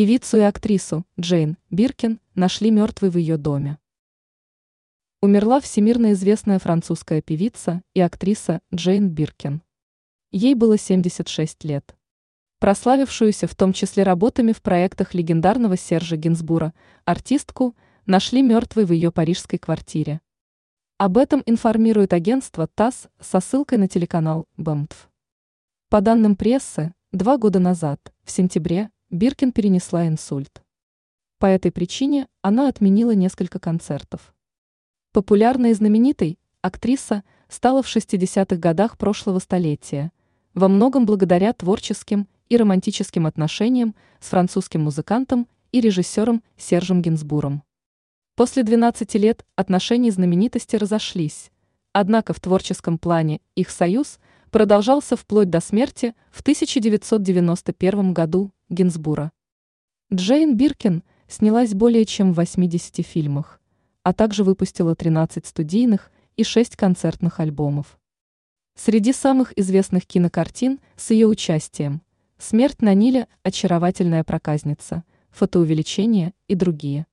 Певицу и актрису Джейн Биркин нашли мертвой в ее доме. Умерла всемирно известная французская певица и актриса Джейн Биркин. Ей было 76 лет. Прославившуюся в том числе работами в проектах легендарного Сержа Гинзбура, артистку нашли мертвой в ее парижской квартире. Об этом информирует агентство ТАСС со ссылкой на телеканал БМТФ. По данным прессы, два года назад, в сентябре, Биркин перенесла инсульт. По этой причине она отменила несколько концертов. Популярной и знаменитой актриса стала в 60-х годах прошлого столетия, во многом благодаря творческим и романтическим отношениям с французским музыкантом и режиссером Сержем Гинзбуром. После 12 лет отношения знаменитости разошлись, однако в творческом плане их союз продолжался вплоть до смерти в 1991 году Гинзбура. Джейн Биркин снялась более чем в 80 фильмах, а также выпустила 13 студийных и 6 концертных альбомов. Среди самых известных кинокартин с ее участием «Смерть на Ниле», «Очаровательная проказница», «Фотоувеличение» и другие.